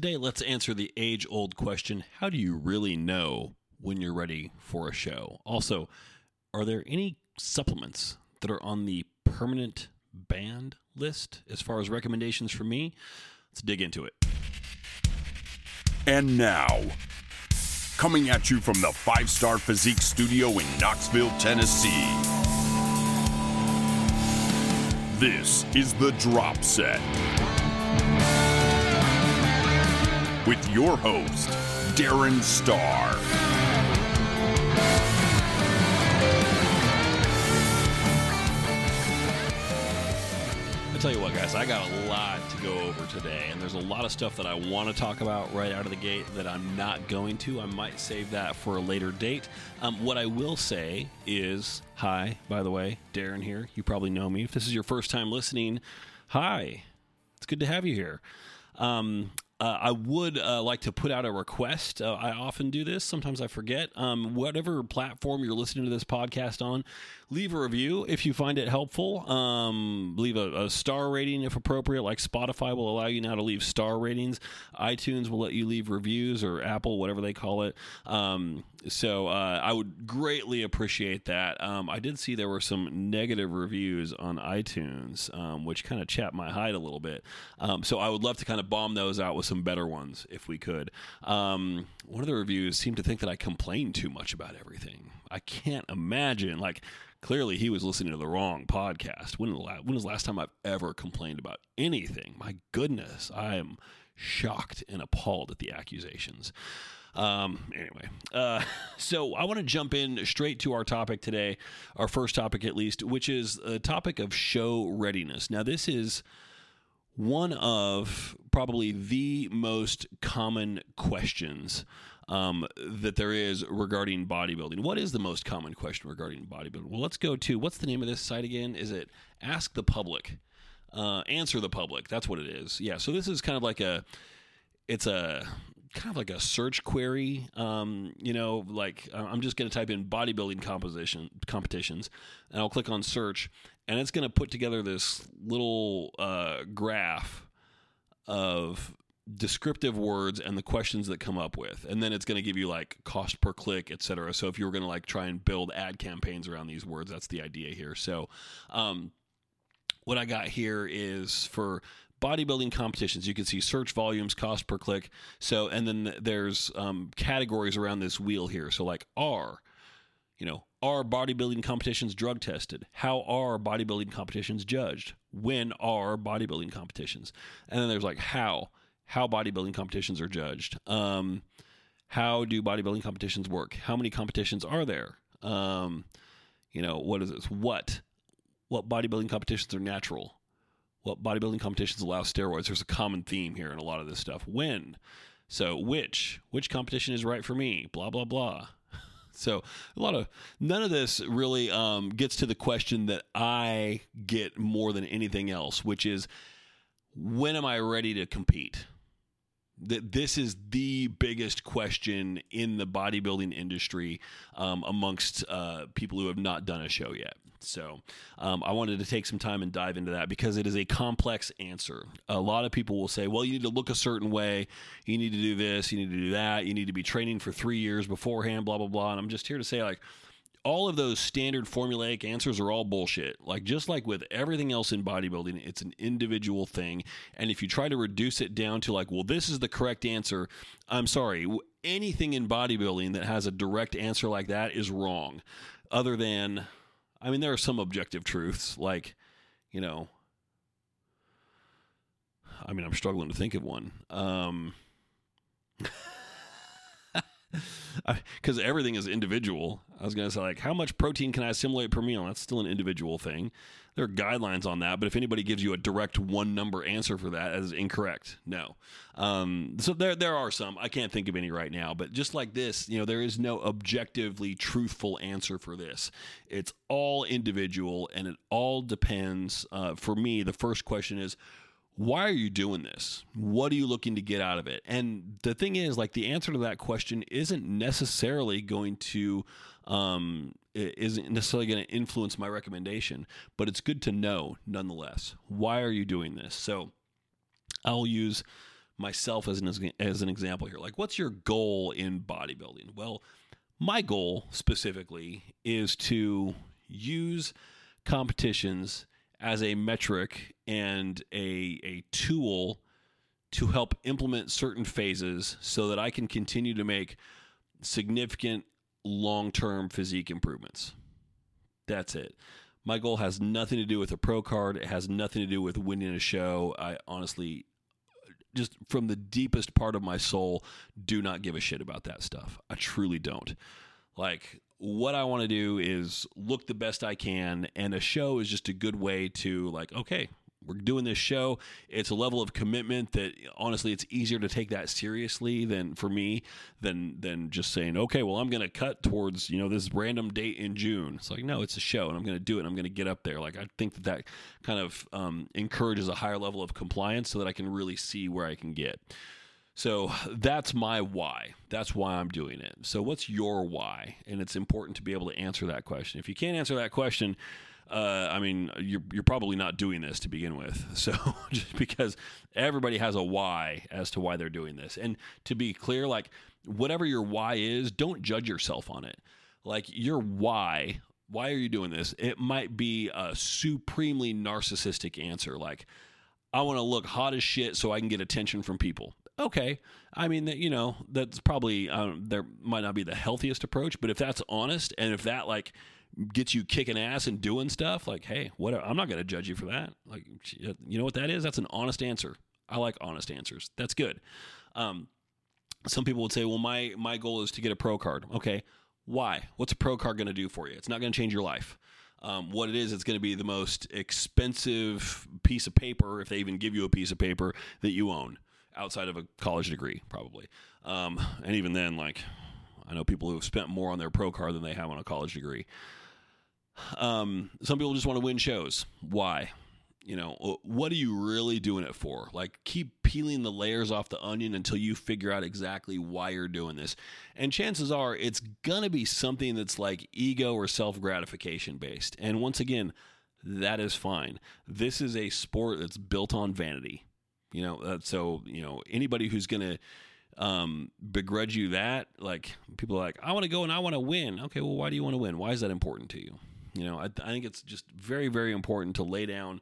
Today, let's answer the age old question how do you really know when you're ready for a show? Also, are there any supplements that are on the permanent banned list as far as recommendations from me? Let's dig into it. And now, coming at you from the Five Starr Physique Studio in Knoxville, Tennessee. This is the Drop Set with your host, Darin Starr. I tell you what, guys, I got a lot to go over today, and there's a lot of stuff that I want to talk about right out of the gate that I'm not going to. I might save that for a later date. Um, what I will say is, hi, by the way, Darin here. You probably know me. If this is your first time listening, hi. It's good to have you here. Um, uh, I would uh, like to put out a request. Uh, I often do this. Sometimes I forget. Um, whatever platform you're listening to this podcast on, leave a review if you find it helpful. Um, leave a, a, star rating if appropriate. Like Spotify will allow you now to leave star ratings. iTunes will let you leave reviews, or Apple, whatever they call it. Um, so uh, I would greatly appreciate that. Um, I did see there were some negative reviews on iTunes, um, which kind of chapped my hide a little bit. Um, so I would love to kind of bomb those out with some better ones if we could. Um, one of the reviews seemed to think that I complained too much about everything. I can't imagine like clearly he was listening to the wrong podcast. When, when was the last time I've ever complained about anything? My goodness, I am shocked and appalled at the accusations. Um, anyway, uh, so I want to jump in straight to our topic today, our first topic at least, which is the topic of show readiness. Now, this is one of probably the most common questions um, that there is regarding bodybuilding. What is the most common question regarding bodybuilding? Well, let's go to what's the name of this site again? Is it Ask the Public? Uh, answer the Public. That's what it is. Yeah. So this is kind of like a, it's a kind of like a search query. Um, you know, like I'm just going to type in bodybuilding composition competitions, and I'll click on search, and it's going to put together this little uh, graph of descriptive words and the questions that come up with. And then it's going to give you like cost per click etc so if you were going to like try and build ad campaigns around these words that's the idea here. So um, what i got here is for bodybuilding competitions you can see search volumes cost per click. So and then there's um, categories around this wheel here. So like r you know are bodybuilding competitions drug tested? How are bodybuilding competitions judged? When are bodybuilding competitions? And then there's like how how bodybuilding competitions are judged. Um, how do bodybuilding competitions work? How many competitions are there? Um, you know, what is this? What? What bodybuilding competitions are natural? What bodybuilding competitions allow steroids? There's a common theme here in a lot of this stuff. When? So, which? Which competition is right for me? Blah, blah, blah. So a lot of none of this really um, gets to the question that I get more than anything else, which is when am I ready to compete? That this is the biggest question in the bodybuilding industry um, amongst uh, people who have not done a show yet. So um, I wanted to take some time and dive into that because it is a complex answer. A lot of people will say, well, you need to look a certain way. You need to do this. You need to do that. You need to be training for three years beforehand, blah, blah, blah. And I'm just here to say, like, all of those standard formulaic answers are all bullshit. Like just like with everything else in bodybuilding, it's an individual thing. And if you try to reduce it down to like, well, this is the correct answer, I'm sorry. Anything in bodybuilding that has a direct answer like that is wrong. Other than, I mean, there are some objective truths, like, you know, I mean, I'm struggling to think of one. Um, because everything is individual. I was going to say, like, how much protein can I assimilate per meal? That's still an individual thing. There are guidelines on that, but if anybody gives you a direct one number answer for that, that is incorrect. No. Um, so there, there are some. I can't think of any right now, but just like this, you know, there is no objectively truthful answer for this. It's all individual, and it all depends. Uh, for me, the first question is why are you doing this? What are you looking to get out of it? And the thing is, like, the answer to that question isn't necessarily going to, um, isn't necessarily going to influence my recommendation, but it's good to know nonetheless. Why are you doing this? So I'll use myself as an as an example here. Like, what's your goal in bodybuilding? Well, my goal specifically is to use competitions as a metric and a a tool to help implement certain phases so that I can continue to make significant long-term physique improvements. That's it. My goal has nothing to do with a pro card. It has nothing to do with winning a show. I honestly just from the deepest part of my soul do not give a shit about that stuff. I truly don't. Like what I want to do is look the best I can and a show is just a good way to like okay, we're doing this show. It's a level of commitment that honestly, it's easier to take that seriously than for me than than just saying, okay, well, I'm going to cut towards you know this random date in June. It's like no, it's a show, and I'm going to do it. and I'm going to get up there. Like I think that that kind of um, encourages a higher level of compliance, so that I can really see where I can get. So that's my why. That's why I'm doing it. So what's your why? And it's important to be able to answer that question. If you can't answer that question uh, I mean, you're you're probably not doing this to begin with. So just because everybody has a why as to why they're doing this, and to be clear, like whatever your why is, don't judge yourself on it. Like your why, why are you doing this? It might be a supremely narcissistic answer, like I want to look hot as shit so I can get attention from people. Okay, I mean that you know that's probably um, there might not be the healthiest approach, but if that's honest and if that like gets you kicking ass and doing stuff, like, hey, what? I'm not going to judge you for that. Like, you know what that is? That's an honest answer. I like honest answers. That's good. Um, some people would say, well, my my goal is to get a pro card. Okay, why? What's a pro card going to do for you? It's not going to change your life. Um, what it is, it's going to be the most expensive piece of paper, if they even give you a piece of paper that you own outside of a college degree, probably. Um, and even then, like, I know people who have spent more on their pro card than they have on a college degree. Um, some people just want to win shows. Why? You know, what are you really doing it for? Like, keep peeling the layers off the onion until you figure out exactly why you're doing this. And chances are it's going to be something that's like ego or self gratification based. And once again, that is fine. This is a sport that's built on vanity. You know, uh, so, you know, anybody who's to um, begrudge you that, like, people are like, I want to go and I want to win. Okay, well, why do you want to win? Why is that important to you? You know, I, I think it's just very, very important to lay down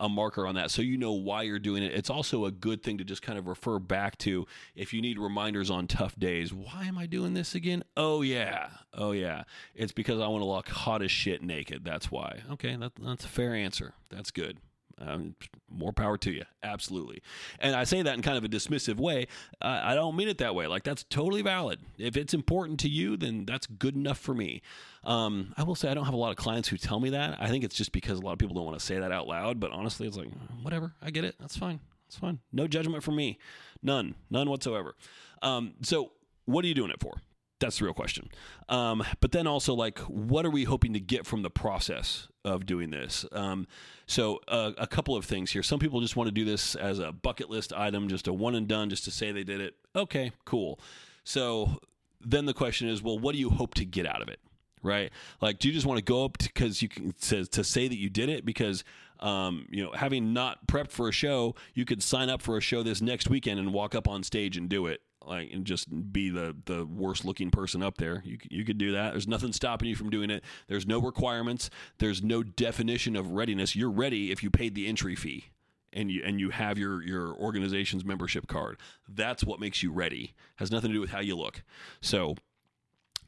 a marker on that so you know why you're doing it. It's also a good thing to just kind of refer back to if you need reminders on tough days. Why am I doing this again? Oh, yeah. Oh, yeah. It's because I want to look hot as shit naked. That's why. Okay, that, that's a fair answer. That's good. Um, more power to you. Absolutely. And I say that in kind of a dismissive way. Uh, I don't mean it that way. Like, that's totally valid. If it's important to you, then that's good enough for me. Um, I will say I don't have a lot of clients who tell me that. I think it's just because a lot of people don't want to say that out loud. But honestly, it's like, whatever. I get it. That's fine. That's fine. No judgment from me. None. None whatsoever. Um, so, what are you doing it for? That's the real question. Um, but then also, like, what are we hoping to get from the process of doing this? Um, so, uh, a couple of things here. Some people just want to do this as a bucket list item, just a one and done, just to say they did it. Okay, cool. So, then the question is, well, what do you hope to get out of it? Right? Like, do you just want to go up because you can to, to say that you did it? Because um, you know, having not prepped for a show, you could sign up for a show this next weekend and walk up on stage and do it like and just be the the worst looking person up there. You you could do that. There's nothing stopping you from doing it. There's no requirements. There's no definition of readiness. You're ready if you paid the entry fee and you and you have your your organization's membership card. That's what makes you ready. Has nothing to do with how you look. So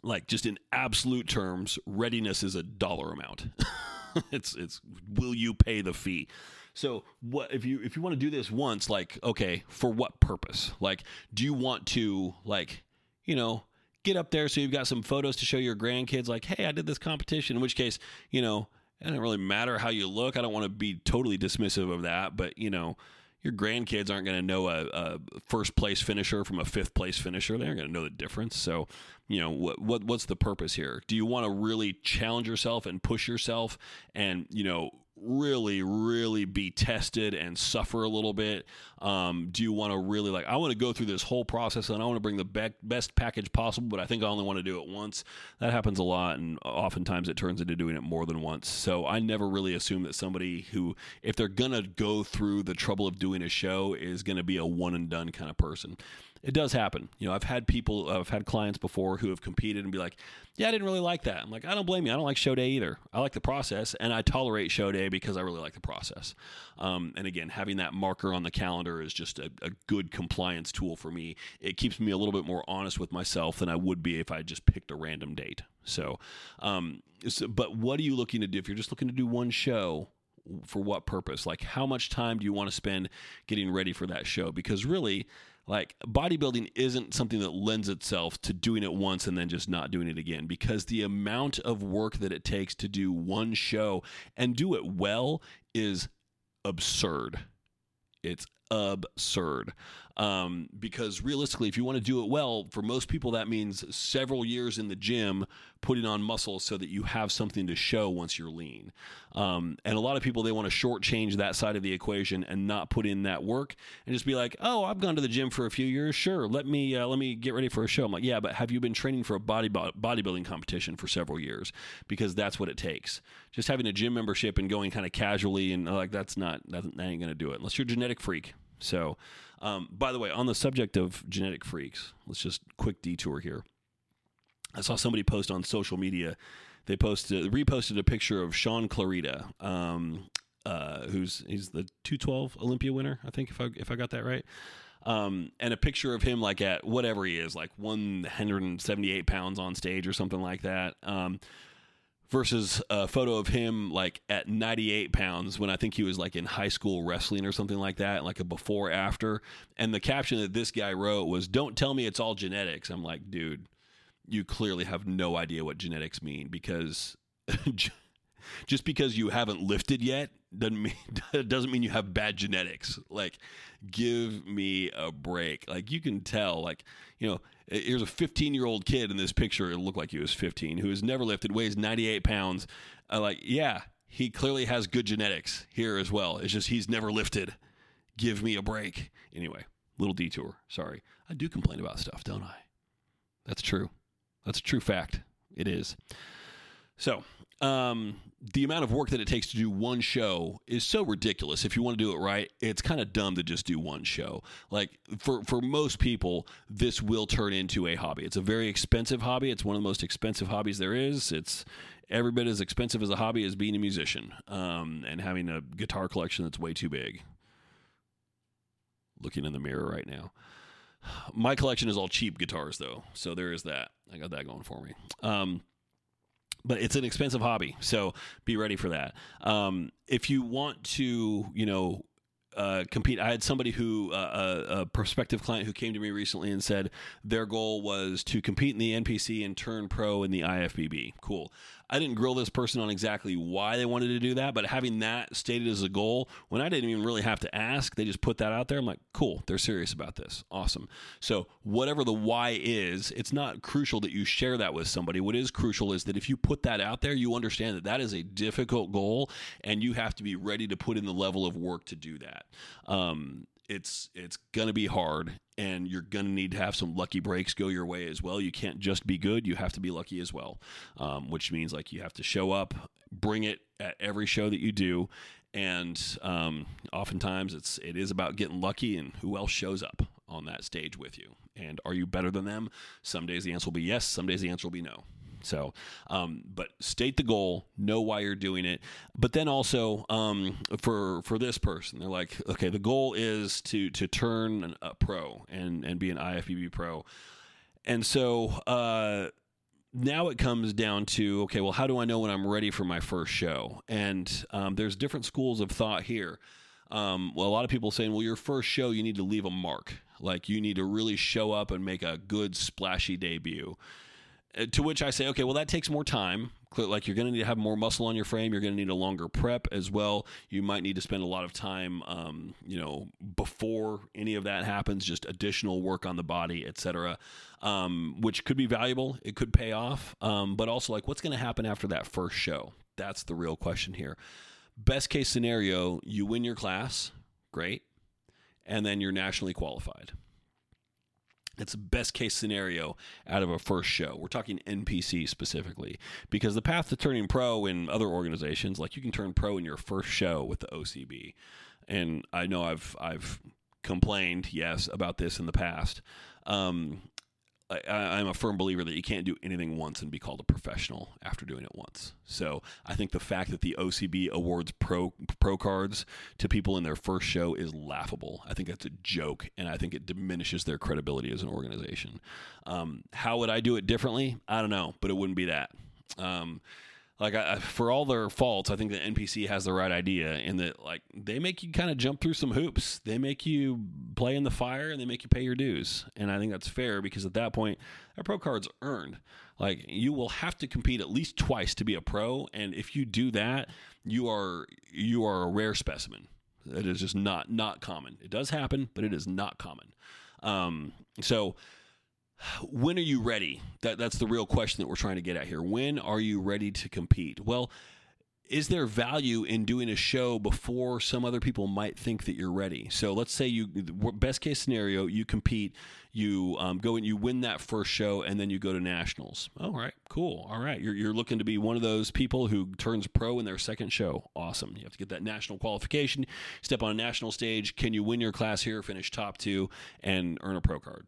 like just in absolute terms, readiness is a dollar amount. it's it's will you pay the fee? So what if you if you want to do this once, like okay, for what purpose? Like, do you want to like, you know, get up there so you've got some photos to show your grandkids, like, hey, I did this competition. In which case, you know, it doesn't really matter how you look. I don't want to be totally dismissive of that, but you know, your grandkids aren't going to know a, a, first place finisher from a fifth place finisher. They aren't going to know the difference. So, you know, what, what what's the purpose here? Do you want to really challenge yourself and push yourself and you know really, really be tested and suffer a little bit? Um, do you want to really like, I want to go through this whole process and I want to bring the be- best package possible, but I think I only want to do it once? That happens a lot, and oftentimes it turns into doing it more than once. So I never really assume that somebody who, if they're going to go through the trouble of doing a show, is going to be a one and done kind of person it does happen. You know, I've had people, I've had clients before who have competed and be like, "Yeah, I didn't really like that." I'm like, "I don't blame you. I don't like show day either. I like the process, and I tolerate show day because I really like the process." Um, and again, having that marker on the calendar is just a, a, good compliance tool for me. It keeps me a little bit more honest with myself than I would be if I just picked a random date. So, um, so but what are you looking to do? If you're just looking to do one show, for what purpose? Like, how much time do you want to spend getting ready for that show? Because really, like bodybuilding isn't something that lends itself to doing it once and then just not doing it again because the amount of work that it takes to do one show and do it well is absurd. It's absurd. Um, because realistically, if you want to do it well, for most people, that means several years in the gym putting on muscle so that you have something to show once you're lean. Um, and a lot of people, they want to shortchange that side of the equation and not put in that work and just be like, oh, I've gone to the gym for a few years. Sure. Let me, uh, let me get ready for a show. I'm like, yeah, but have you been training for a body bodybuilding competition for several years? Because that's what it takes. Just having a gym membership and going kind of casually and like, that's not, that ain't going to do it unless you're a genetic freak. So, um, by the way, on the subject of genetic freaks, let's just quick detour here. I saw somebody post on social media. They posted reposted a picture of Shaun Clarida, um, uh, who's he's the 212 Olympia winner, I think if I if I got that right. Um, and a picture of him like at whatever he is, like 178 pounds on stage or something like that. Um, versus a photo of him like at 98 pounds when I think he was like in high school wrestling or something like that, like a before after. And the caption that this guy wrote was, Don't tell me it's all genetics. I'm like, dude, you clearly have no idea what genetics mean because just because you haven't lifted yet doesn't mean doesn't mean you have bad genetics. Like, give me a break. Like you can tell, like you know, here's a 15 year old kid in this picture. It looked like he was 15, who has never lifted, weighs 98 pounds. Uh, like, yeah, he clearly has good genetics here as well. It's just he's never lifted. Give me a break. Anyway, little detour. Sorry, I do complain about stuff, don't I? That's true. That's a true fact. It is. So, um, the amount of work that it takes to do one show is so ridiculous. If you want to do it right, it's kind of dumb to just do one show. Like for for most people, this will turn into a hobby. It's a very expensive hobby. It's one of the most expensive hobbies there is. It's every bit as expensive as a hobby as being a musician um, and having a guitar collection that's way too big. Looking in the mirror right now. My collection is all cheap guitars, though, so there is that. I got that going for me. Um, but it's an expensive hobby, so be ready for that. Um, if you want to, you know, uh, compete. I had somebody who, uh, a, a, prospective client who came to me recently and said their goal was to compete in the NPC and turn pro in the IFBB. Cool. I didn't grill this person on exactly why they wanted to do that, but having that stated as a goal, when I didn't even really have to ask, they just put that out there. I'm like, cool, they're serious about this. Awesome. So, whatever the why is, it's not crucial that you share that with somebody. What is crucial is that if you put that out there, you understand that that is a difficult goal and you have to be ready to put in the level of work to do that. Um, it's it's gonna be hard and you're gonna need to have some lucky breaks go your way as well. You can't just be good you have to be lucky as well um, which means like you have to show up bring it at every show that you do and um, oftentimes it's it is about getting lucky and who else shows up on that stage with you? And are you better than them? Some days the answer will be yes some days the answer will be no so, um, but state the goal, know why you're doing it. But then also um, for for this person, they're like, okay, the goal is to to turn a pro and and be an IFBB pro. And so uh, now it comes down to okay, well, how do I know when I'm ready for my first show? And um, there's different schools of thought here. Um, well, a lot of people saying, well, your first show, you need to leave a mark. Like you need to really show up and make a good splashy debut. Uh, to which I say, okay, well, that takes more time. Like you're going to need to have more muscle on your frame. You're going to need a longer prep as well. You might need to spend a lot of time, um, you know, before any of that happens, just additional work on the body, etc., um, which could be valuable. It could pay off. Um, but also, like, what's going to happen after that first show? That's the real question here best case scenario, you win your class, great, and then you're nationally qualified. It's best case scenario out of a first show. We're talking NPC specifically because the path to turning pro in other organizations, like you can turn pro in your first show with the OCB, and I know I've I've complained, yes, about this in the past. Um, I, am a firm believer that you can't do anything once and be called a professional after doing it once. So I think the fact that the OCB awards pro pro cards to people in their first show is laughable. I think that's a joke, and I think it diminishes their credibility as an organization. Um, how would I do it differently? I don't know, but it wouldn't be that. Um, like I, for all their faults, I think the NPC has the right idea in that like they make you kind of jump through some hoops. They make you play in the fire and they make you pay your dues. And I think that's fair because at that point, that pro card's earned. Like you will have to compete at least twice to be a pro, and if you do that, you are you are a rare specimen. It is just not not common. It does happen, but it is not common. Um, so when are you ready? That that's the real question that we're trying to get at here. When are you ready to compete? Well, is there value in doing a show before some other people might think that you're ready? So let's say you best case scenario you compete, you um, go and you win that first show, and then you go to nationals. All right, cool. All right, you're you're looking to be one of those people who turns pro in their second show. Awesome. You have to get that national qualification, step on a national stage. Can you win your class here, finish top two, and earn a pro card?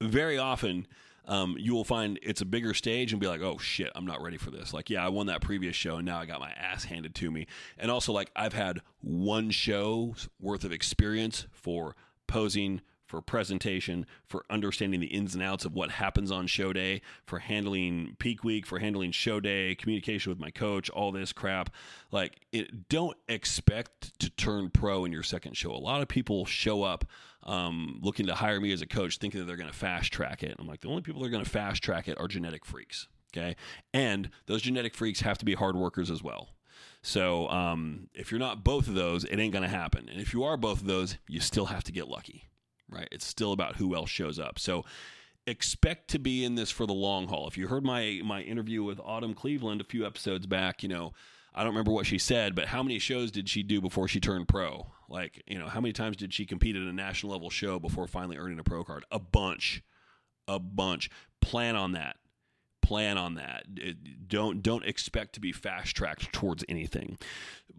Very often um, you will find it's a bigger stage and be like, oh shit, I'm not ready for this. Like, yeah, I won that previous show and now I got my ass handed to me. And also, like, I've had one show's worth of experience for posing, for presentation, for understanding the ins and outs of what happens on show day, for handling peak week, for handling show day, communication with my coach, all this crap. Like, it, don't expect to turn pro in your second show. A lot of people show up um, looking to hire me as a coach, thinking that they're going to fast track it. I'm like, the only people that are going to fast track it are genetic freaks. Okay. And those genetic freaks have to be hard workers as well. So um, if you're not both of those, it ain't going to happen. And if you are both of those, you still have to get lucky right? It's still about who else shows up. So expect to be in this for the long haul. If you heard my my interview with Autumn Cleveland a few episodes back, you know, I don't remember what she said, but how many shows did she do before she turned pro? Like, you know, how many times did she compete at a national level show before finally earning a pro card? A bunch. A bunch. Plan on that. Plan on that. Don't don't expect to be fast tracked towards anything.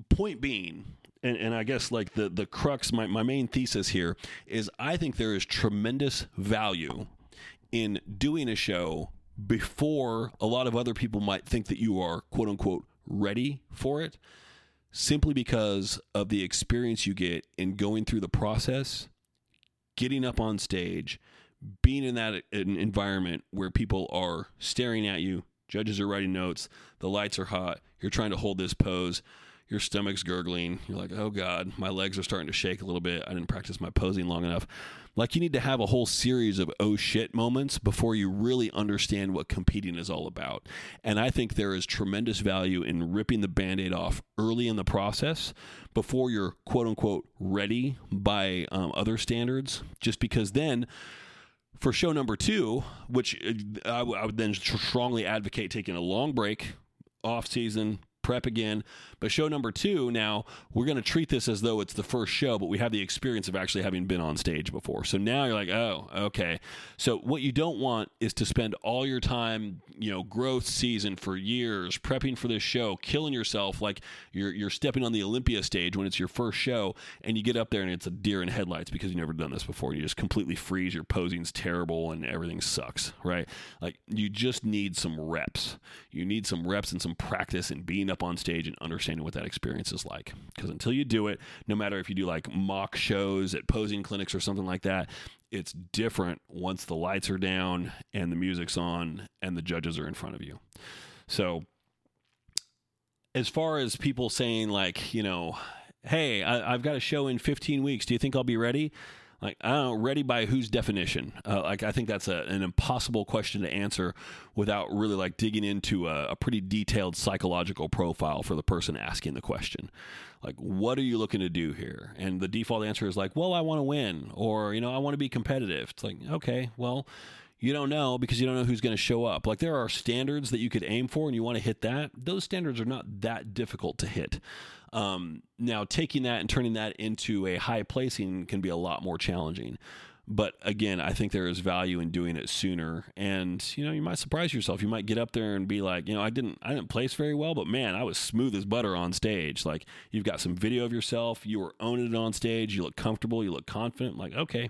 Point being, and, and I guess like the the crux, my, my main thesis here is I think there is tremendous value in doing a show before a lot of other people might think that you are quote unquote ready for it simply because of the experience you get in going through the process, getting up on stage, being in that environment where people are staring at you, judges are writing notes, the lights are hot, you're trying to hold this pose your stomach's gurgling. You're like, oh God, my legs are starting to shake a little bit. I didn't practice my posing long enough. Like, you need to have a whole series of oh shit moments before you really understand what competing is all about. And I think there is tremendous value in ripping the band aid off early in the process before you're quote unquote ready by um, other standards, just because then for show number two, which uh, I, w- I would then strongly advocate taking a long break, off season, prep again. But show number two, now we're going to treat this as though it's the first show, but we have the experience of actually having been on stage before. So now you're like, oh, okay. So what you don't want is to spend all your time, you know, growth season for years prepping for this show, killing yourself like you're you're stepping on the Olympia stage when it's your first show, and you get up there and it's a deer in headlights because you've never done this before. You just completely freeze. Your posing's terrible and everything sucks, right? Like you just need some reps. You need some reps and some practice and being up up on stage and understanding what that experience is like. Because until you do it, no matter if you do like mock shows at posing clinics or something like that, it's different once the lights are down and the music's on and the judges are in front of you. So, as far as people saying, like, you know, hey, I, have got a show in 15 weeks. Do you think I'll be ready? Like I don't know, ready by whose definition? Uh, like I think that's a, an impossible question to answer without really like digging into a, a, pretty detailed psychological profile for the person asking the question. Like, what are you looking to do here? And the default answer is like, well, I want to win, or you know, I want to be competitive. It's like, okay, well, You don't know because you don't know who's going to show up. Like there are standards that you could aim for and you want to hit that. Those standards are not that difficult to hit. Um, now, taking that and turning that into a high placing can be a lot more challenging. But again, I think there is value in doing it sooner. And you know, you might surprise yourself. You might get up there and be like, you know, I didn't, I didn't place very well, but man, I was smooth as butter on stage. Like you've got some video of yourself. You were owning it on stage. You look comfortable. You look confident. Like okay,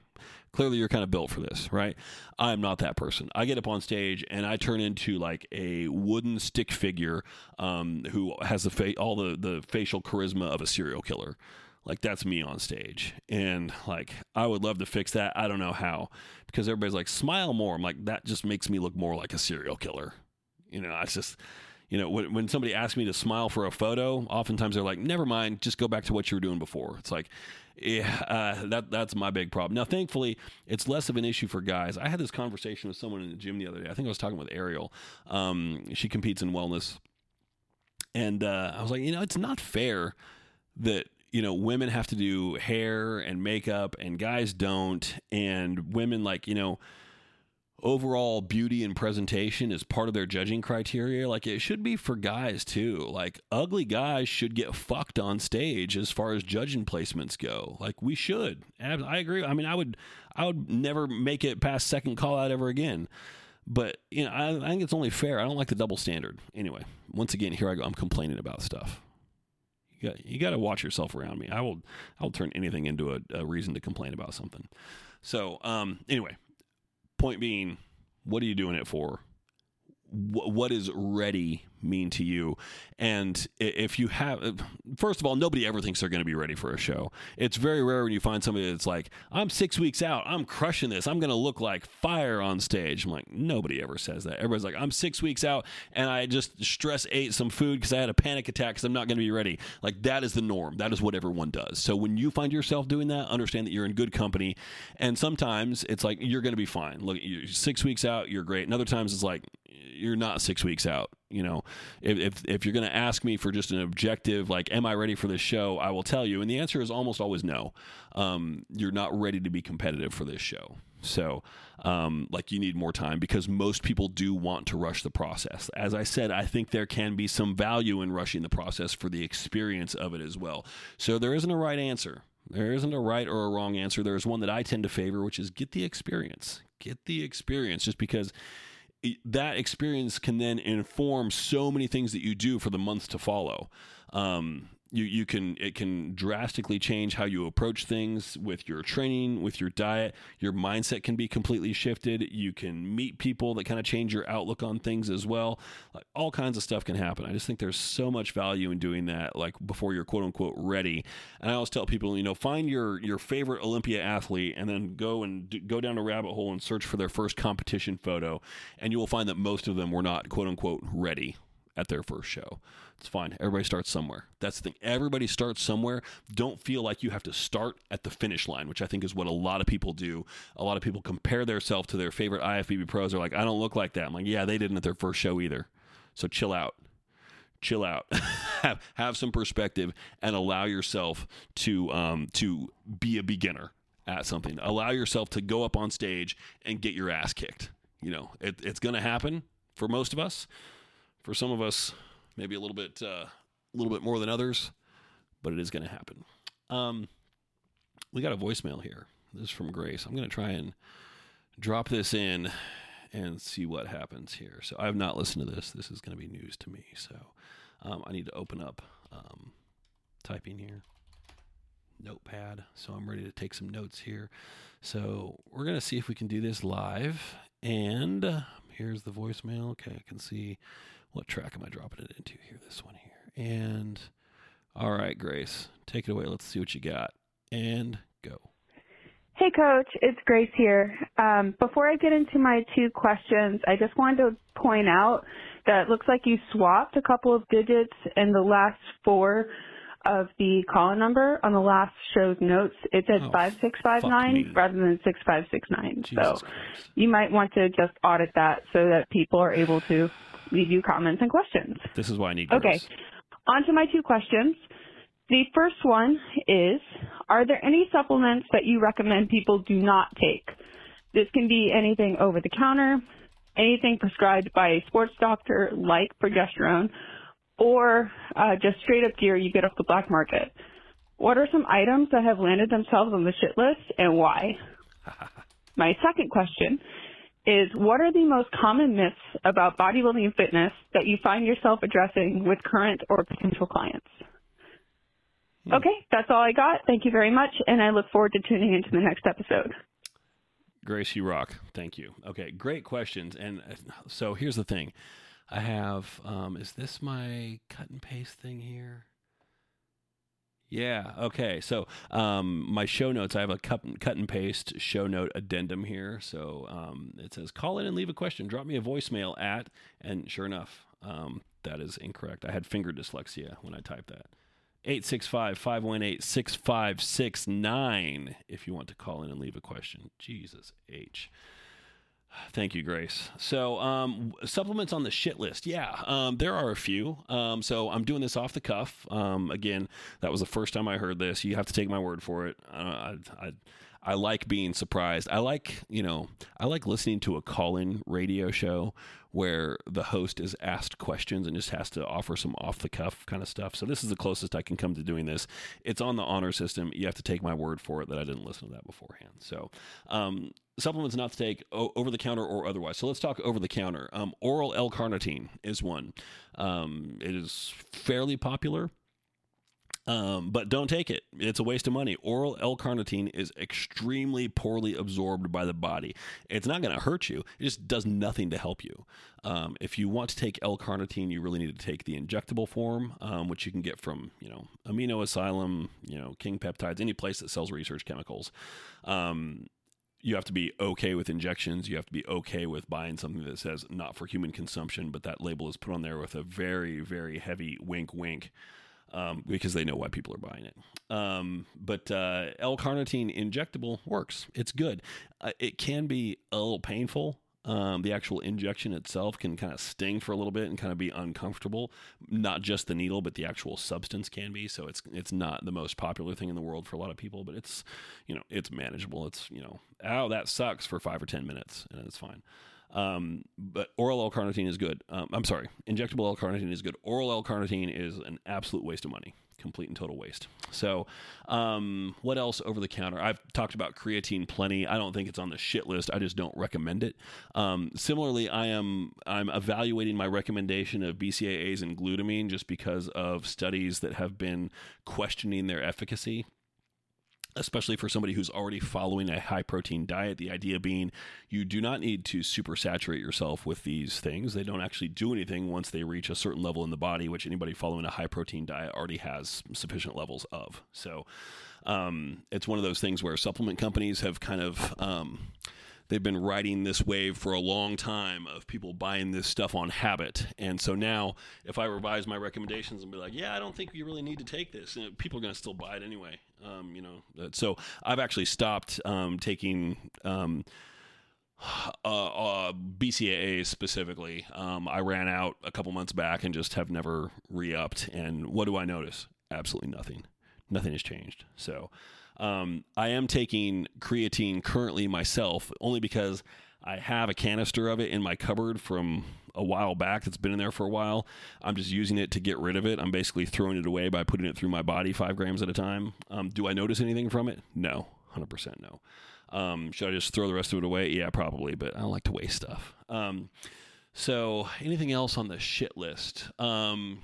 clearly you're kind of built for this, right? I'm not that person. I get up on stage and I turn into like a wooden stick figure um, who has the fa- all the the facial charisma of a serial killer. Like that's me on stage. And like I would love to fix that. I don't know how. Because everybody's like, smile more. I'm like, that just makes me look more like a serial killer. You know, it's just you know, when, when somebody asks me to smile for a photo, oftentimes they're like, never mind, just go back to what you were doing before. It's like, yeah, uh, that that's my big problem. Now, thankfully, it's less of an issue for guys. I had this conversation with someone in the gym the other day. I think I was talking with Ariel. Um, she competes in wellness, and uh, I was like, you know, it's not fair that you know women have to do hair and makeup and guys don't and women like you know overall beauty and presentation is part of their judging criteria like it should be for guys too. Like ugly guys should get fucked on stage as far as judging placements go. Like we should. I agree. I mean i would i would never make it past second call out ever again. But you know I, I think it's only fair. I don't like the double standard. Anyway once again here i go. I'm complaining about stuff. You got, you got to watch yourself around me. I will I will turn anything into a, a reason to complain about something. So um, anyway, point being, what are you doing it for? what is ready mean to you. And if you have first of all nobody ever thinks they're going to be ready for a show. It's very rare when you find somebody that's like i'm six weeks out. I'm crushing this. I'm going to look like fire on stage. I'm like nobody ever says that. Everybody's like i'm six weeks out and i just stress ate some food because i had a panic attack because i'm not going to be ready. Like that is the norm. That is what everyone does. So when you find yourself doing that understand that you're in good company. And sometimes it's like you're going to be fine. Look you're six weeks out you're great. And other times it's like you're not six weeks out. You know, if if, if you're going to ask me for just an objective, like, am I ready for this show? I will tell you, and the answer is almost always no. Um, you're not ready to be competitive for this show. So, um, like, you need more time because most people do want to rush the process. As I said, I think there can be some value in rushing the process for the experience of it as well. So, there isn't a right answer. There isn't a right or a wrong answer. There is one that I tend to favor, which is get the experience. Get the experience just because that experience can then inform so many things that you do for the months to follow. Um, you you can it can drastically change how you approach things with your training with your diet. Your mindset can be completely shifted. You can meet people that kind of change your outlook on things as well. Like all kinds of stuff can happen. I just think there's so much value in doing that like before you're quote unquote ready. And i always tell people you know find your your favorite olympia athlete and then go and go down a rabbit hole and search for their first competition photo and you will find that most of them were not quote unquote ready at their first show. It's fine. Everybody starts somewhere. That's the thing. Everybody starts somewhere. Don't feel like you have to start at the finish line, which I think is what a lot of people do. A lot of people compare themselves to their favorite IFBB pros. They're like, I don't look like that. I'm like, yeah, they didn't at their first show either. So chill out. Chill out. have have some perspective and allow yourself to um, to be a beginner at something. Allow yourself to go up on stage and get your ass kicked. You know, it, it's going to happen for most of us for some of us, maybe a little bit, uh, a little bit more than others, but it is going to happen. Um, we got a voicemail here. This is from Grace. I'm going to try and drop this in and see what happens here. So I have not listened to this. This is going to be news to me. So um, I need to open up um, typing here. Notepad. So I'm ready to take some notes here. So we're going to see if we can do this live. And uh, here's the voicemail. Okay, I can see what track am I dropping it into here? This one here. And all right, Grace, take it away. Let's see what you got. And go. Hey, Coach. It's Grace here. Um, before I get into my two questions, I just wanted to point out that it looks like you swapped a couple of digits in the last four of the call number on the last show's notes. It said oh, 5659 rather than 6569. Jesus so Christ. you might want to just audit that so that people are able to leave you comments and questions. This is why I need Okay. On to my two questions. The first one is Are there any supplements that you recommend people do not take? This can be anything over the counter, anything prescribed by a sports doctor like progesterone, or uh, just straight up gear you get off the black market. What are some items that have landed themselves on the shit list and why? My second question is what are the most common myths about bodybuilding and fitness that you find yourself addressing with current or potential clients? Hmm. Okay, that's all I got. Thank you very much, and I look forward to tuning into the next episode. Grace, you rock. Thank you. Okay, great questions. And uh, so here's the thing I have, um, is this my cut and paste thing here? Yeah. Okay. So um, my show notes, I have a cut, cut and paste show note addendum here. So um, it says, call in and leave a question. Drop me a voicemail at, and sure enough, um, that is incorrect. I had finger dyslexia when I typed that. 865 518 6569 if you want to call in and leave a question. Jesus H. Thank you, Grace. So, um, supplements on the shit list. Yeah, um, there are a few. Um, so, I'm doing this off the cuff. Um, again, that was the first time I heard this. You have to take my word for it. Uh, I, I, I like being surprised. I like, you know, I like listening to a call in radio show where the host is asked questions and just has to offer some off the cuff kind of stuff. So this is the closest I can come to doing this. It's on the honor system. You have to take my word for it that I didn't listen to that beforehand. So, um, supplements not to take over the counter or otherwise. So let's talk over the counter. Um, oral L-carnitine is one. Um, it is fairly popular. Um, but don't take it. It's a waste of money. Oral L-carnitine is extremely poorly absorbed by the body. It's not going to hurt you. It just does nothing to help you. Um, if you want to take L-carnitine, you really need to take the injectable form, um, which you can get from you know Amino Asylum, you know King Peptides, any place that sells research chemicals. Um, you have to be okay with injections. You have to be okay with buying something that says not for human consumption, but that label is put on there with a very, very heavy wink, wink um, because they know why people are buying it. Um, but uh, L-carnitine injectable works. It's good. Uh, it can be a little painful. Um, the actual injection itself can kind of sting for a little bit and kind of be uncomfortable. Not just the needle, but the actual substance can be. So it's it's not the most popular thing in the world for a lot of people, but it's you know it's manageable. It's you know oh that sucks for five or ten minutes and it's fine. Um, but oral L-carnitine is good. Um, I'm sorry, injectable L-carnitine is good. Oral L-carnitine is an absolute waste of money, complete and total waste. So, um, what else over the counter? I've talked about creatine plenty. I don't think it's on the shit list. I just don't recommend it. Um, similarly, I am I'm evaluating my recommendation of BCAAs and glutamine just because of studies that have been questioning their efficacy especially for somebody who's already following a high protein diet. The idea being you do not need to super saturate yourself with these things. They don't actually do anything once they reach a certain level in the body, which anybody following a high protein diet already has sufficient levels of. So um, it's one of those things where supplement companies have kind of. Um, they've been riding this wave for a long time of people buying this stuff on habit. And so now, if I revise my recommendations and be like, yeah, I don't think you really need to take this, people are going to still buy it anyway. Um, you know, so I've actually stopped um, taking. Um, uh, uh, BCAA specifically, um, I ran out a couple months back and just have never re upped. And what do I notice? Absolutely nothing. Nothing has changed. So, um, I am taking creatine currently myself, only because I have a canister of it in my cupboard from a while back that's been in there for a while. I'm just using it to get rid of it. I'm basically throwing it away by putting it through my body five grams at a time. Um, do I notice anything from it? No, 100% no. Um, should I just throw the rest of it away? Yeah, probably, but I don't like to waste stuff. Um, so, anything else on the shit list? Um,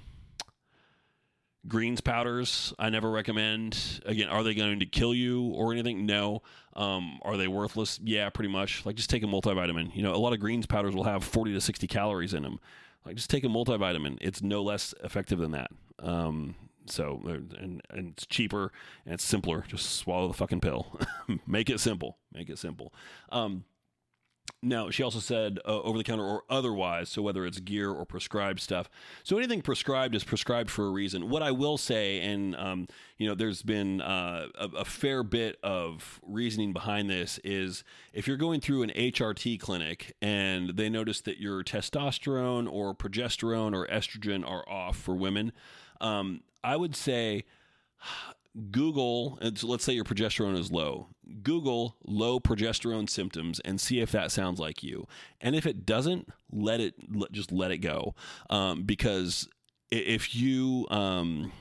greens powders i never recommend. Again are they going to kill you or anything? No. Um, are they worthless? Yeah pretty much. Like just take a multivitamin. You know a lot of greens powders will have 40 to 60 calories in them like just take a multivitamin. It's no less effective than that. Um, so and, and it's cheaper and it's simpler. Just swallow the fucking pill. Make it simple. Make it simple. Um, now, she also said uh, over the counter or otherwise, so whether it's gear or prescribed stuff. So anything prescribed is prescribed for a reason. What I will say, and um, you know, there's been uh, a, a, fair bit of reasoning behind this, is if you're going through an HRT clinic and they notice that your testosterone or progesterone or estrogen are off for women, um, I would say Google, let's say your progesterone is low. Google low progesterone symptoms and see if that sounds like you. And if it doesn't, let it let, just let it go, um, because if you um,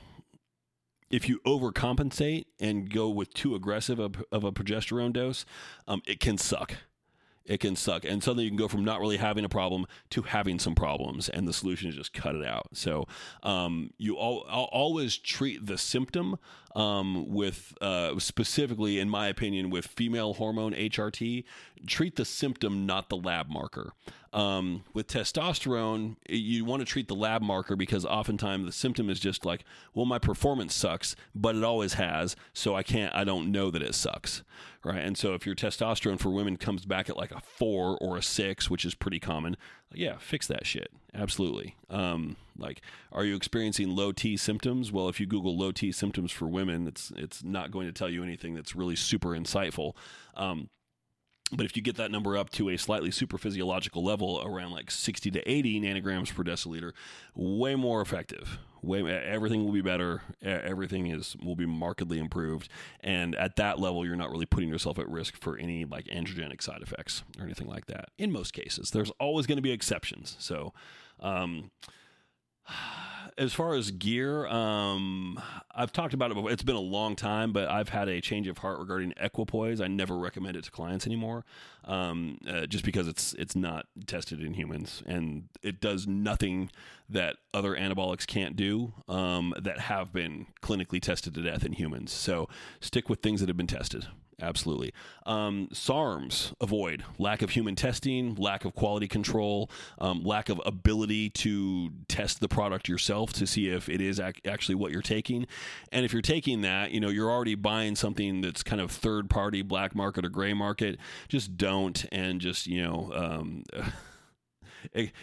if you overcompensate and go with too aggressive of, of a progesterone dose, um, it can suck it can suck. And suddenly you can go from not really having a problem to having some problems, and the solution is just cut it out. So um, you always treat the symptom um, with uh, specifically, in my opinion, with female hormone HRT. Treat the symptom, not the lab marker. Um, with testosterone, you want to treat the lab marker because oftentimes the symptom is just like, well, my performance sucks, but it always has, so I can't, I don't know that it sucks, right? And so if your testosterone for women comes back at like a four or a six, which is pretty common, yeah, fix that shit. Absolutely. Um, like, are you experiencing low T symptoms? Well, if you Google low T symptoms for women, it's it's not going to tell you anything that's really super insightful. Um, but if you get that number up to a slightly super physiological level, around like 60 to 80 nanograms per deciliter, way more effective. Way everything will be better. Everything is will be markedly improved, and at that level, you're not really putting yourself at risk for any like androgenic side effects or anything like that. In most cases, there's always going to be exceptions. So. Um, as far as gear, um, I've talked about it before. It's been a long time, but I've had a change of heart regarding equipoise. I never recommend it to clients anymore, um, uh, just because it's it's not tested in humans and it does nothing that other anabolics can't do um, that have been clinically tested to death in humans. So stick with things that have been tested. Absolutely. Um, SARMs avoid lack of human testing, lack of quality control, um, lack of ability to test the product yourself to see if it is ac- actually what you're taking. And if you're taking that, you know, you're already buying something that's kind of third party, black market or gray market. Just don't and just, you know, um,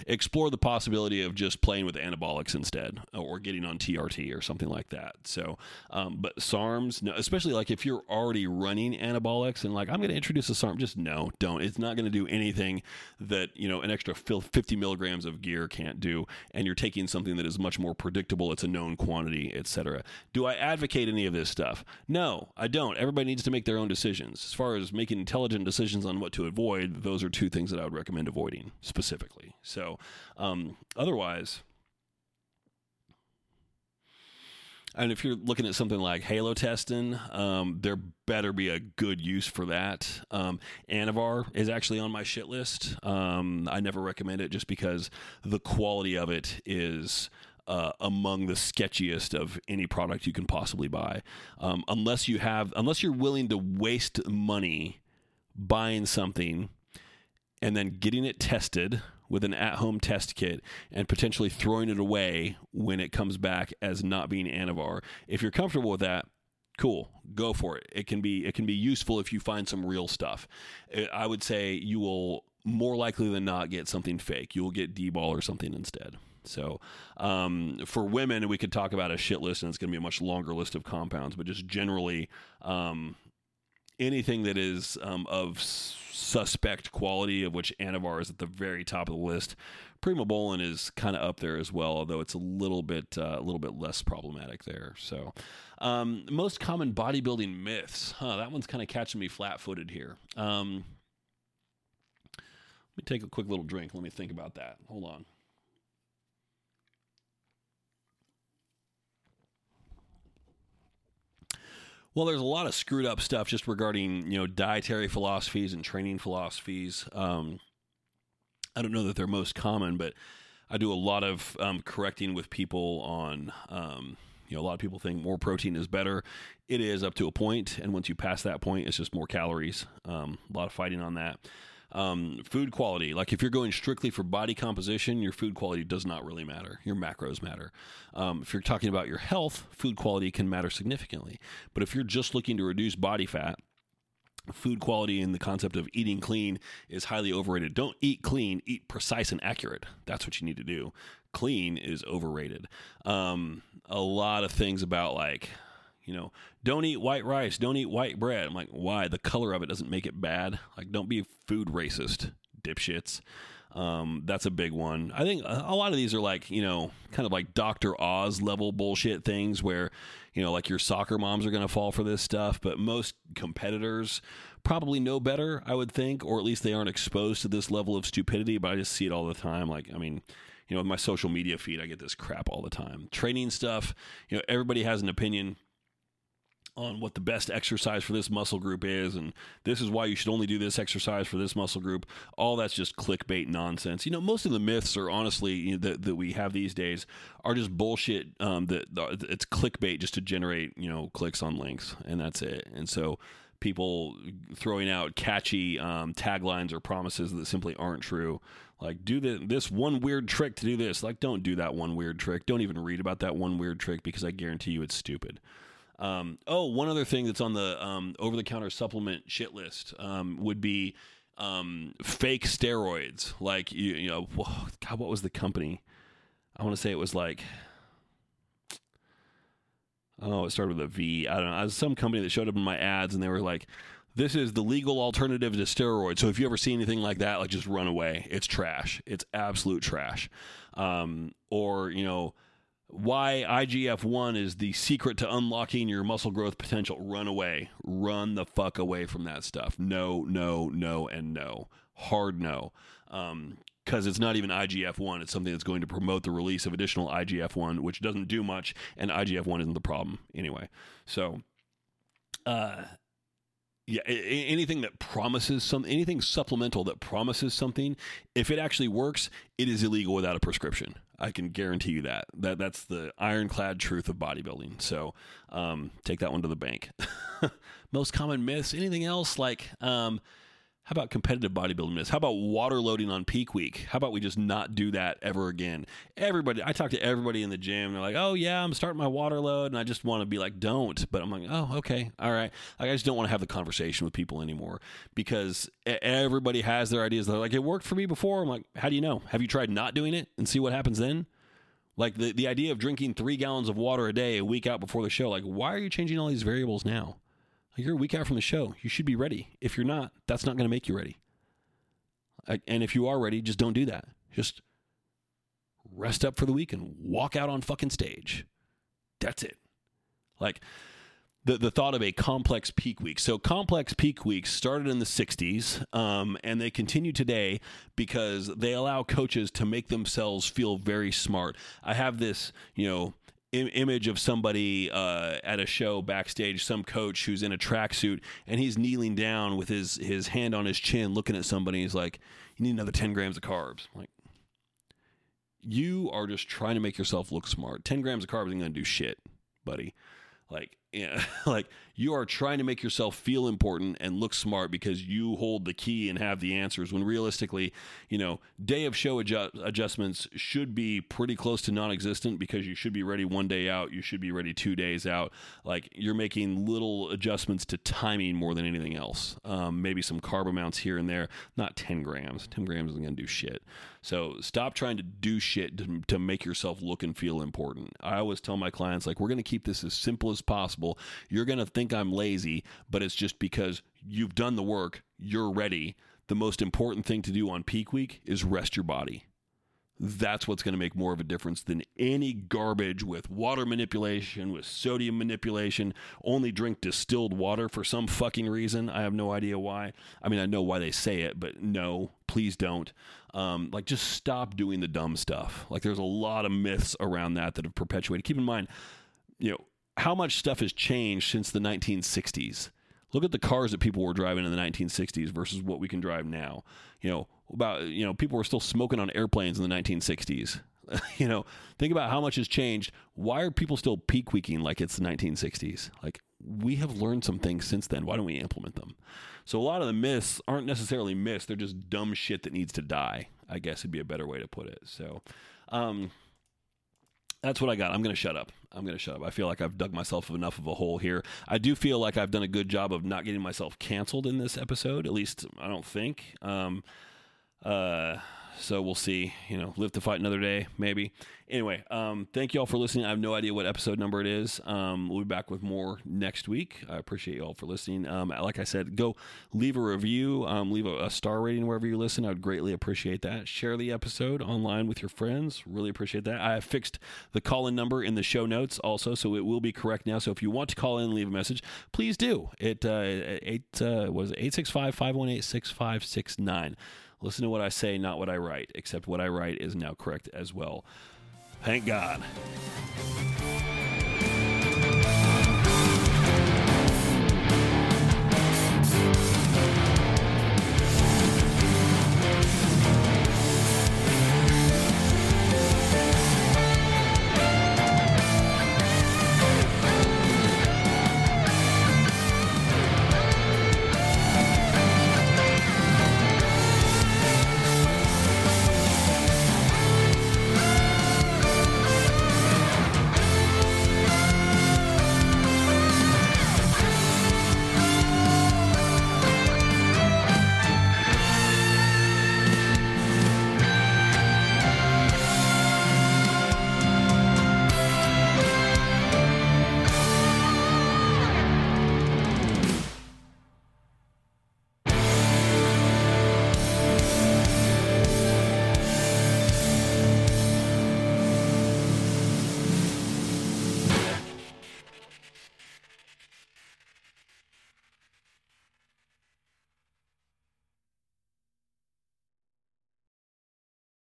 explore the possibility of just playing with anabolics instead, or getting on TRT or something like that. So, um, but SARMs, no, especially like if you're already running anabolics and like I'm going to introduce a SARM, just no, don't. It's not going to do anything that you know an extra 50 milligrams of gear can't do, and you're taking something that is much more predictable. It's a known quantity, etc. Do I advocate any of this stuff? No, I don't. Everybody needs to make their own decisions. As far as making intelligent decisions on what to avoid, those are two things that I would recommend avoiding specifically. So, um, otherwise, and if you're looking at something like halotestin, um, there better be a good use for that. Um, Anavar is actually on my shit list. Um, I never recommend it just because the quality of it is uh, among the sketchiest of any product you can possibly buy. Um, unless you have, unless you're willing to waste money buying something and then getting it tested with an at home test kit and potentially throwing it away when it comes back as not being Anavar. If you're comfortable with that, cool. Go for it. It can be it can be useful if you find some real stuff. I would say you will more likely than not get something fake. You will get d-bol or something instead. So um, for women we could talk about a shit list and it's going to be a much longer list of compounds but just generally um, anything that is um, of suspect quality, of which Anavar is at the very top of the list. Prima Primobolan is kind of up there as well, although it's a little bit uh, a little bit less problematic there. So, um, most common bodybuilding myths. Huh, that one's kind of catching me flat-footed here. Um, let me take a quick little drink. Let me think about that. Hold on. Well, there's a lot of screwed up stuff just regarding you know dietary philosophies and training philosophies. Um, I don't know that they're most common, but I do a lot of um, correcting with people on. Um, you know, a lot of people think more protein is better. It is up to a point, and once you pass that point, it's just more calories. Um, a lot of fighting on that. Um, food quality, like if you're going strictly for body composition, your food quality does not really matter. Your macros matter. Um, if you're talking about your health, food quality can matter significantly. But if you're just looking to reduce body fat, food quality and the concept of eating clean is highly overrated. Don't eat clean, eat precise and accurate. That's what you need to do. Clean is overrated. Um, a lot of things about like you know, don't eat white rice, don't eat white bread. I'm like, why? The color of it doesn't make it bad. Like, don't be food racist, dipshits. Um, that's a big one. I think a, lot of these are like, you know, kind of like Dr. Oz level bullshit things where, you know, like your soccer moms are going to fall for this stuff, but most competitors probably know better, I would think, or at least they aren't exposed to this level of stupidity, but I just see it all the time. Like, I mean, you know, with my social media feed, I get this crap all the time. Training stuff, you know, everybody has an opinion on what the best exercise for this muscle group is and this is why you should only do this exercise for this muscle group. All that's just clickbait nonsense. You know most of the myths are honestly you know, that, that we have these days are just bullshit um, that it's clickbait just to generate you know clicks on links and that's it. And so people throwing out catchy um, taglines or promises that simply aren't true like do the, this one weird trick to do this. Like don't do that one weird trick. Don't even read about that one weird trick because i guarantee you it's stupid um, oh, one other thing that's on the um, over the counter supplement shit list um, would be um, fake steroids. Like, you, you know, God, what was the company? I want to say it was like, oh, it started with a V. I don't know. Was some company that showed up in my ads and they were like, this is the legal alternative to steroids. So if you ever see anything like that, like just run away. It's trash. It's absolute trash. Um, or, you know, why IGF 1 is the secret to unlocking your muscle growth potential. Run away. Run the fuck away from that stuff. No, no, no, and no. Hard no. Um, because it's not even IGF 1. It's something that's going to promote the release of additional IGF 1, which doesn't do much, and IGF 1 isn't the problem anyway. So, uh, yeah, anything that promises some anything supplemental that promises something, if it actually works, it is illegal without a prescription. I can guarantee you that. That that's the ironclad truth of bodybuilding. So um, take that one to the bank. Most common myths. Anything else like um, how about competitive bodybuilding myths? How about water loading on peak week? How about we just not do that ever again? Everybody, I talk to everybody in the gym. They're like, "Oh yeah, I'm starting my water load," and I just want to be like, "Don't." But I'm like, "Oh, okay, all right." Like I just don't want to have the conversation with people anymore because everybody has their ideas. They're like, "It worked for me before." I'm like, "How do you know? Have you tried not doing it and see what happens then?" Like the the idea of drinking three gallons of water a day a week out before the show. Like, why are you changing all these variables now? You're a week out from the show. You should be ready. If you're not, that's not going to make you ready. And if you are ready, just don't do that. Just rest up for the week and walk out on fucking stage. That's it. Like the the thought of a complex peak week. So complex peak weeks started in the '60s, um, and they continue today because they allow coaches to make themselves feel very smart. I have this, you know, Im- image of somebody uh, at a show backstage, some coach who's in a tracksuit and he's kneeling down with his his hand on his chin, looking at somebody. He's like, "You need another ten grams of carbs." I'm like, you are just trying to make yourself look smart. Ten grams of carbs ain't gonna do shit, buddy. Like, yeah, like you are trying to make yourself feel important and look smart because you hold the key and have the answers. When realistically, you know, day of show adjust- adjustments should be pretty close to non-existent because you should be ready one day out, you should be ready two days out. Like you're making little adjustments to timing more than anything else. Um, maybe some carb amounts here and there, not ten grams. Ten grams isn't going to do shit. So stop trying to do shit to, to make yourself look and feel important. I always tell my clients like we're going to keep this as simple as possible. You're going to think I'm lazy, but it's just because you've done the work, you're ready. The most important thing to do on peak week is rest your body. That's what's going to make more of a difference than any garbage with water manipulation, with sodium manipulation. Only drink distilled water for some fucking reason. I have no idea why. I mean, I know why they say it, but no, please don't. Um, like, just stop doing the dumb stuff. Like, there's a lot of myths around that that have perpetuated. Keep in mind, you know, how much stuff has changed since the 1960s. Look at the cars that people were driving in the 1960s versus what we can drive now. You know, about you know, people were still smoking on airplanes in the 1960s. you know, think about how much has changed. Why are people still peak weeking like it's the 1960s? Like we have learned some things since then. Why don't we implement them? So a lot of the myths aren't necessarily myths; they're just dumb shit that needs to die. I guess would be a better way to put it. So, um, that's what I got. I'm going to shut up. I'm going to shut up. I feel like I've dug myself enough of a hole here. I do feel like I've done a good job of not getting myself canceled in this episode. At least I don't think. Um, uh, So we'll see. You know, live to fight another day, maybe. Anyway, um, thank you all for listening. I have no idea what episode number it is. Um, we'll be back with more next week. I appreciate you all for listening. Um, like I said, go leave a review, um, leave a, a, star rating wherever you listen. I would greatly appreciate that. Share the episode online with your friends. Really appreciate that. I have fixed the call in number in the show notes also, so it will be correct now. So if you want to call in and leave a message, please do. It uh, eight uh, was eight six five five one eight six five six nine. Listen to what I say, not what I write, except what I write is now correct as well. Thank God.